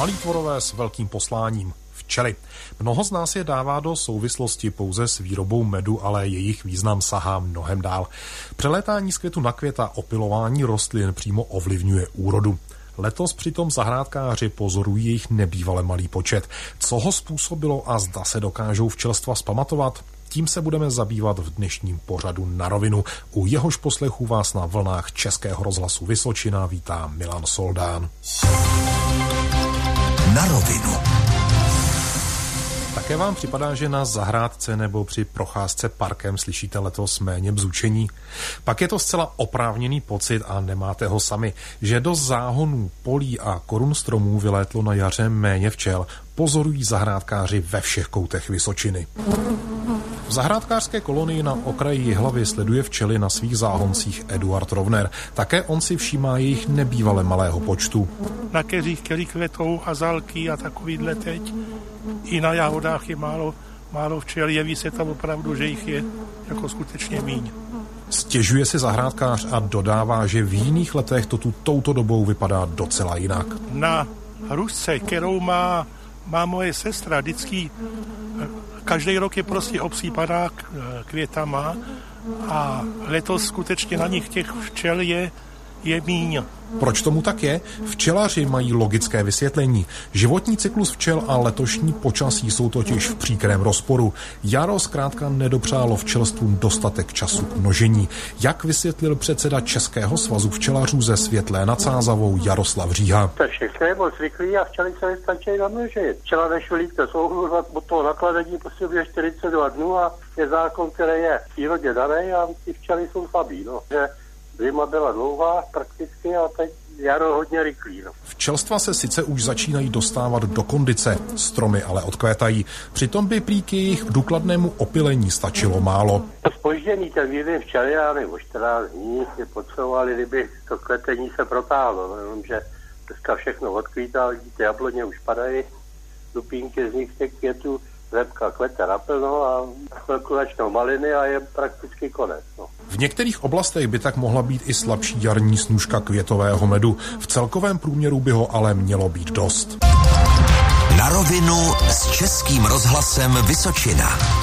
Malí tvorové s velkým posláním včely. Mnoho z nás je dává do souvislosti pouze s výrobou medu, ale jejich význam sahá mnohem dál. Přelétání z květu na květa opilování rostlin přímo ovlivňuje úrodu. Letos přitom zahrádkáři pozorují jejich nebývale malý počet. Co ho způsobilo a zda se dokážou včelstva spamatovat? Tím se budeme zabývat v dnešním pořadu na rovinu. U jehož poslechu vás na vlnách Českého rozhlasu Vysočina vítá Milan Soldán. Na rovinu. Také vám připadá, že na zahrádce nebo při procházce parkem slyšíte letos méně bzučení? Pak je to zcela oprávněný pocit a nemáte ho sami, že do záhonů, polí a korun stromů vylétlo na jaře méně včel, pozorují zahrádkáři ve všech koutech Vysočiny. V zahrádkářské kolonii na okraji Jihlavy sleduje včely na svých záhoncích Eduard Rovner. Také on si všímá jejich nebývale malého počtu. Na keřích, který kvetou azalky a takovýhle teď. I na jahodách je málo, málo včel. Jeví se tam opravdu, že jich je jako skutečně míň. Stěžuje si zahrádkář a dodává, že v jiných letech to tu touto dobou vypadá docela jinak. Na hrušce, kterou má, má moje sestra, vždycky každý rok je prostě obsýpaná květama a letos skutečně na nich těch včel je, je míň. Proč tomu tak je? Včelaři mají logické vysvětlení. Životní cyklus včel a letošní počasí jsou totiž v příkrém rozporu. Jaro zkrátka nedopřálo včelstvům dostatek času k množení. Jak vysvětlil předseda Českého svazu včelařů ze Světlé nad Sázavou Jaroslav Říha? To všechno je moc zvyklý a včely se nestačí namnožit. Včela než vylíkne souhru, od toho nakladení bude 42 dnů a je zákon, který je v přírodě daný a ty včely jsou slabý. No. Že Zima byla dlouhá prakticky a teď jaro hodně rychlý. No. Včelstva se sice už začínají dostávat do kondice, stromy ale odkvétají. Přitom by prý k jejich důkladnému opilení stačilo málo. To spoždění ten vývin včely, já nevím, o 14 dní si potřebovali, kdyby to kvetení se protáhlo, jenomže dneska všechno odkvítá, vidíte, jabloně už padají, lupínky z nich těch květů, řepka kvete naplno a chvilku začnou maliny a je prakticky konec. No. V některých oblastech by tak mohla být i slabší jarní snůžka květového medu. V celkovém průměru by ho ale mělo být dost. Na rovinu s Českým rozhlasem Vysočina.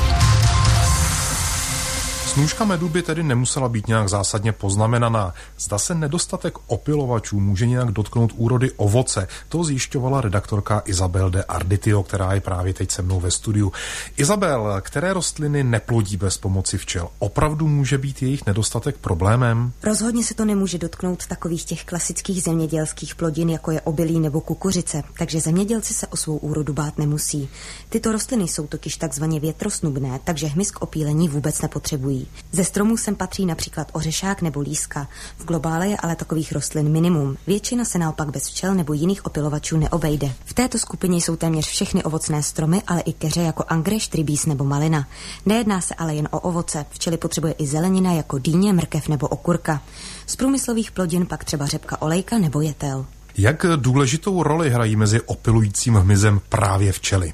Snůžka medu by tedy nemusela být nějak zásadně poznamenaná. Zda se nedostatek opilovačů může nějak dotknout úrody ovoce, to zjišťovala redaktorka Izabel de Arditio, která je právě teď se mnou ve studiu. Izabel, které rostliny neplodí bez pomoci včel? Opravdu může být jejich nedostatek problémem? Rozhodně se to nemůže dotknout takových těch klasických zemědělských plodin, jako je obilí nebo kukuřice, takže zemědělci se o svou úrodu bát nemusí. Tyto rostliny jsou totiž takzvaně větrosnubné, takže hmyz k opílení vůbec nepotřebují. Ze stromů sem patří například ořešák nebo líska. V globále je ale takových rostlin minimum. Většina se naopak bez včel nebo jiných opilovačů neobejde. V této skupině jsou téměř všechny ovocné stromy, ale i keře jako angreš, tribís nebo malina. Nejedná se ale jen o ovoce. Včely potřebuje i zelenina jako dýně, mrkev nebo okurka. Z průmyslových plodin pak třeba řepka olejka nebo jetel. Jak důležitou roli hrají mezi opilujícím hmyzem právě včely?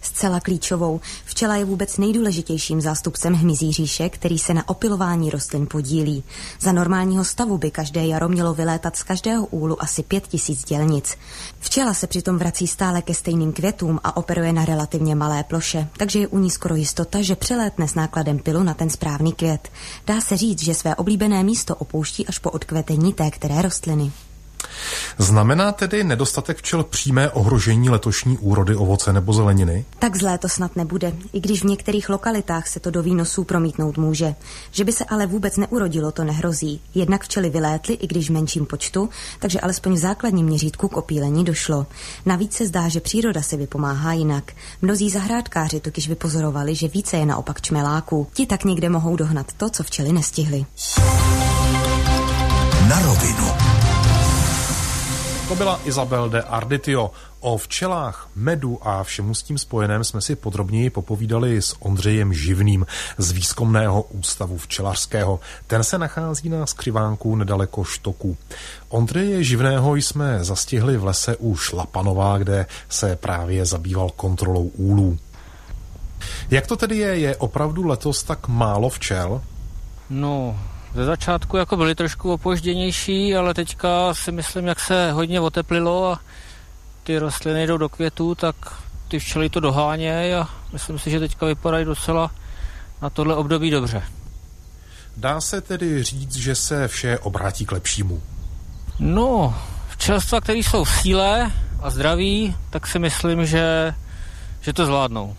Zcela klíčovou. Včela je vůbec nejdůležitějším zástupcem hmyzí říše, který se na opilování rostlin podílí. Za normálního stavu by každé jaro mělo vylétat z každého úlu asi pět tisíc dělnic. Včela se přitom vrací stále ke stejným květům a operuje na relativně malé ploše, takže je u ní skoro jistota, že přelétne s nákladem pilu na ten správný květ. Dá se říct, že své oblíbené místo opouští až po odkvetení té které rostliny. Znamená tedy nedostatek včel přímé ohrožení letošní úrody ovoce nebo zeleniny? Tak zlé to snad nebude, i když v některých lokalitách se to do výnosů promítnout může. Že by se ale vůbec neurodilo, to nehrozí. Jednak včely vylétly, i když v menším počtu, takže alespoň v základním měřítku k opílení došlo. Navíc se zdá, že příroda si vypomáhá jinak. Mnozí zahrádkáři totiž vypozorovali, že více je naopak čmeláků. Ti tak někde mohou dohnat to, co včely nestihly. Na rovinu. To byla Isabel de Arditio. O včelách, medu a všemu s tím spojeném jsme si podrobněji popovídali s Ondřejem Živným z Výzkumného ústavu včelařského. Ten se nachází na skřivánku nedaleko Štoku. Ondřeje Živného jsme zastihli v lese u Šlapanová, kde se právě zabýval kontrolou úlů. Jak to tedy je? Je opravdu letos tak málo včel? No, ze začátku jako byly trošku opožděnější, ale teďka si myslím, jak se hodně oteplilo a ty rostliny jdou do květů, tak ty včely to dohánějí a myslím si, že teďka vypadají docela na tohle období dobře. Dá se tedy říct, že se vše obrátí k lepšímu? No, včelstva, které jsou v síle a zdraví, tak si myslím, že, že to zvládnou.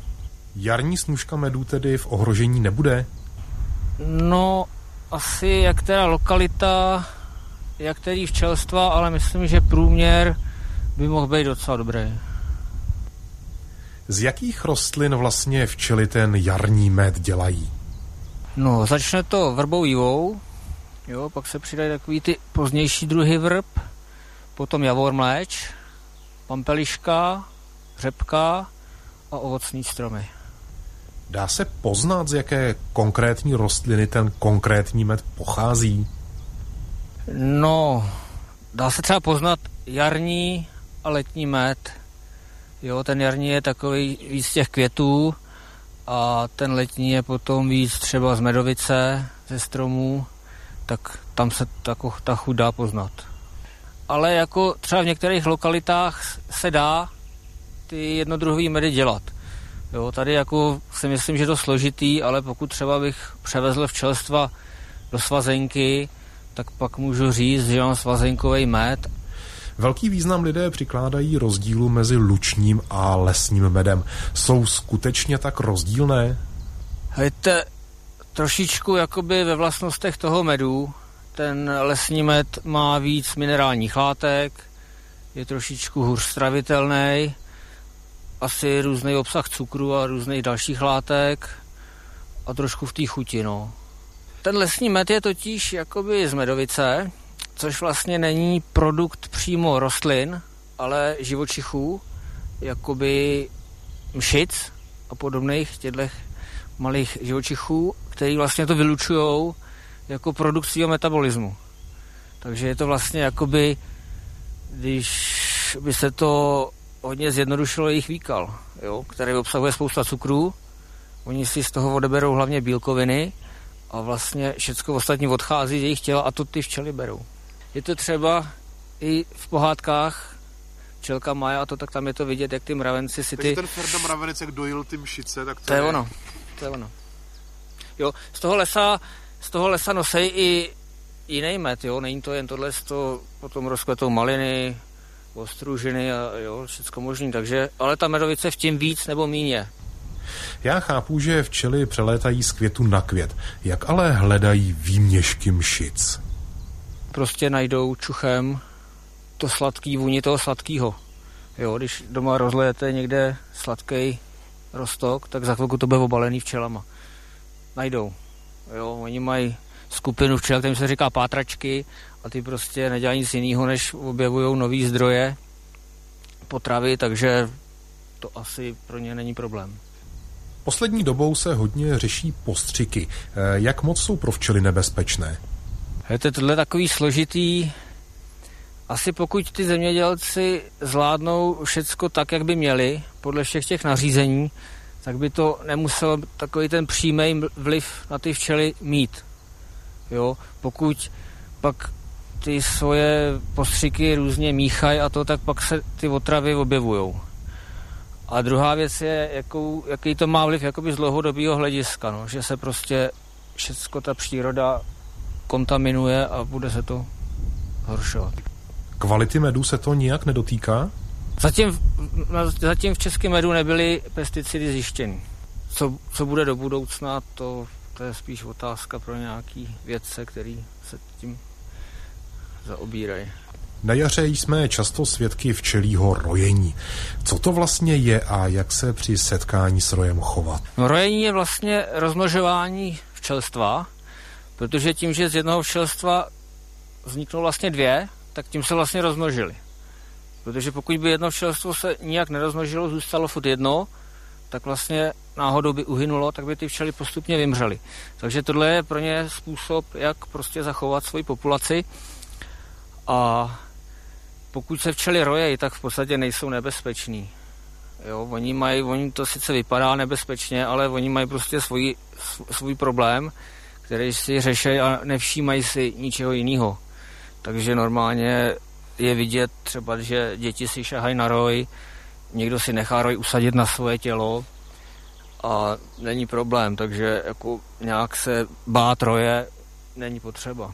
Jarní snužka medů tedy v ohrožení nebude? No, asi jak teda lokalita, jak tedy včelstva, ale myslím, že průměr by mohl být docela dobrý. Z jakých rostlin vlastně včely ten jarní med dělají? No, začne to vrbou jivou, jo, pak se přidají takový ty pozdější druhy vrb, potom javor mléč, pampeliška, řepka a ovocní stromy. Dá se poznat, z jaké konkrétní rostliny ten konkrétní med pochází? No, dá se třeba poznat jarní a letní med. Jo, ten jarní je takový víc těch květů a ten letní je potom víc třeba z medovice, ze stromů, tak tam se tako, ta chuť dá poznat. Ale jako třeba v některých lokalitách se dá ty jednodruhové medy dělat. Jo, tady jako si myslím, že to složitý, ale pokud třeba bych převezl včelstva do svazenky, tak pak můžu říct, že mám svazenkový med. Velký význam lidé přikládají rozdílu mezi lučním a lesním medem. Jsou skutečně tak rozdílné? Hejte, trošičku jakoby ve vlastnostech toho medu. Ten lesní med má víc minerálních látek, je trošičku hůř stravitelný, asi různý obsah cukru a různých dalších látek a trošku v té chuti, no. Ten lesní med je totiž jakoby z medovice, což vlastně není produkt přímo rostlin, ale živočichů, jakoby mšic a podobných těchto malých živočichů, který vlastně to vylučují jako produkt svého metabolismu. Takže je to vlastně jakoby, když by se to hodně zjednodušilo jejich výkal, jo, který obsahuje spousta cukrů. Oni si z toho odeberou hlavně bílkoviny a vlastně všechno ostatní odchází z jejich těla a to ty včely berou. Je to třeba i v pohádkách Čelka Maja a to, tak tam je to vidět, jak ty mravenci si ty... Takže ten Ferda Mravenec, jak dojil ty mšice, tak to, to je, je ono. To je ono. Jo, z toho lesa, z toho lesa nosej i jiný med, jo, není to jen tohle, to potom rozkvetou maliny, ostružiny a jo, všechno možný, takže, ale ta medovice v tím víc nebo míně. Já chápu, že včely přelétají z květu na květ. Jak ale hledají výměšky mšic? Prostě najdou čuchem to sladký vůni toho sladkého. Jo, když doma rozlejete někde sladký rostok, tak za chvilku to bude obalený včelama. Najdou. Jo, oni mají skupinu včel, kterým se říká pátračky a ty prostě nedělají nic jiného, než objevují nové zdroje potravy, takže to asi pro ně není problém. Poslední dobou se hodně řeší postřiky. Eh, jak moc jsou pro včely nebezpečné? Je to tohle takový složitý. Asi pokud ty zemědělci zvládnou všecko tak, jak by měli, podle všech těch nařízení, tak by to nemuselo takový ten přímý vliv na ty včely mít. Jo, pokud pak ty svoje postřiky různě míchají a to, tak pak se ty otravy objevují. A druhá věc je, jakou, jaký to má vliv jakoby z dlouhodobého hlediska, no, že se prostě všechno ta příroda kontaminuje a bude se to horšovat. Kvality medu se to nijak nedotýká? Zatím, zatím v českém medu nebyly pesticidy zjištěny. Co, co bude do budoucna, to, to je spíš otázka pro nějaký vědce, který se tím zaobírají. Na jaře jsme často svědky včelího rojení. Co to vlastně je a jak se při setkání s rojem chovat? No, rojení je vlastně rozmnožování včelstva, protože tím, že z jednoho včelstva vzniknou vlastně dvě, tak tím se vlastně rozmnožili. Protože pokud by jedno včelstvo se nijak nerozmnožilo, zůstalo furt jedno, tak vlastně náhodou by uhynulo, tak by ty včely postupně vymřely. Takže tohle je pro ně způsob, jak prostě zachovat svoji populaci. A pokud se včely rojejí, tak v podstatě nejsou nebezpeční. Jo, oni mají, oni to sice vypadá nebezpečně, ale oni mají prostě svůj, svůj problém, který si řeší a nevšímají si ničeho jiného. Takže normálně je vidět třeba, že děti si šahají na roj, někdo si nechá roj usadit na svoje tělo a není problém, takže jako nějak se bát roje není potřeba.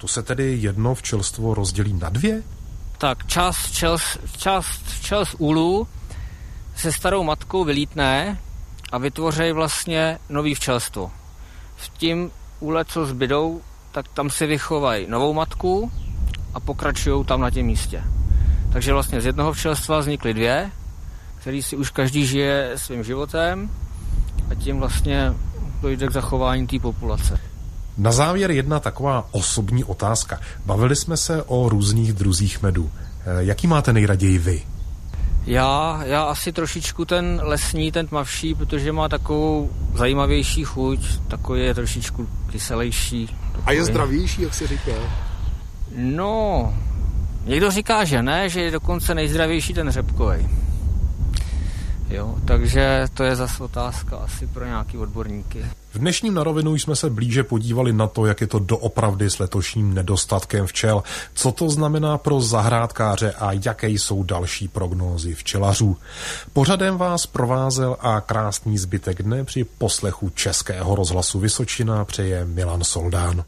To se tedy jedno včelstvo rozdělí na dvě? Tak část včel, část včel z úlu se starou matkou vylítne a vytvoří vlastně nový včelstvo. V tím úle, co zbydou, tak tam si vychovají novou matku a pokračují tam na těm místě. Takže vlastně z jednoho včelstva vznikly dvě, který si už každý žije svým životem a tím vlastně dojde k zachování té populace. Na závěr jedna taková osobní otázka. Bavili jsme se o různých druzích medu. Eh, jaký máte nejraději vy? Já, já asi trošičku ten lesní, ten tmavší, protože má takovou zajímavější chuť, takový je trošičku kyselější. Takový. A je zdravější, jak se říká? No, někdo říká, že ne, že je dokonce nejzdravější ten řepkový. Jo, takže to je zase otázka asi pro nějaký odborníky. V dnešním na rovinu jsme se blíže podívali na to, jak je to doopravdy s letošním nedostatkem včel, co to znamená pro zahrádkáře a jaké jsou další prognózy včelařů. Pořadem vás provázel a krásný zbytek dne při poslechu Českého rozhlasu Vysočina přeje Milan Soldán.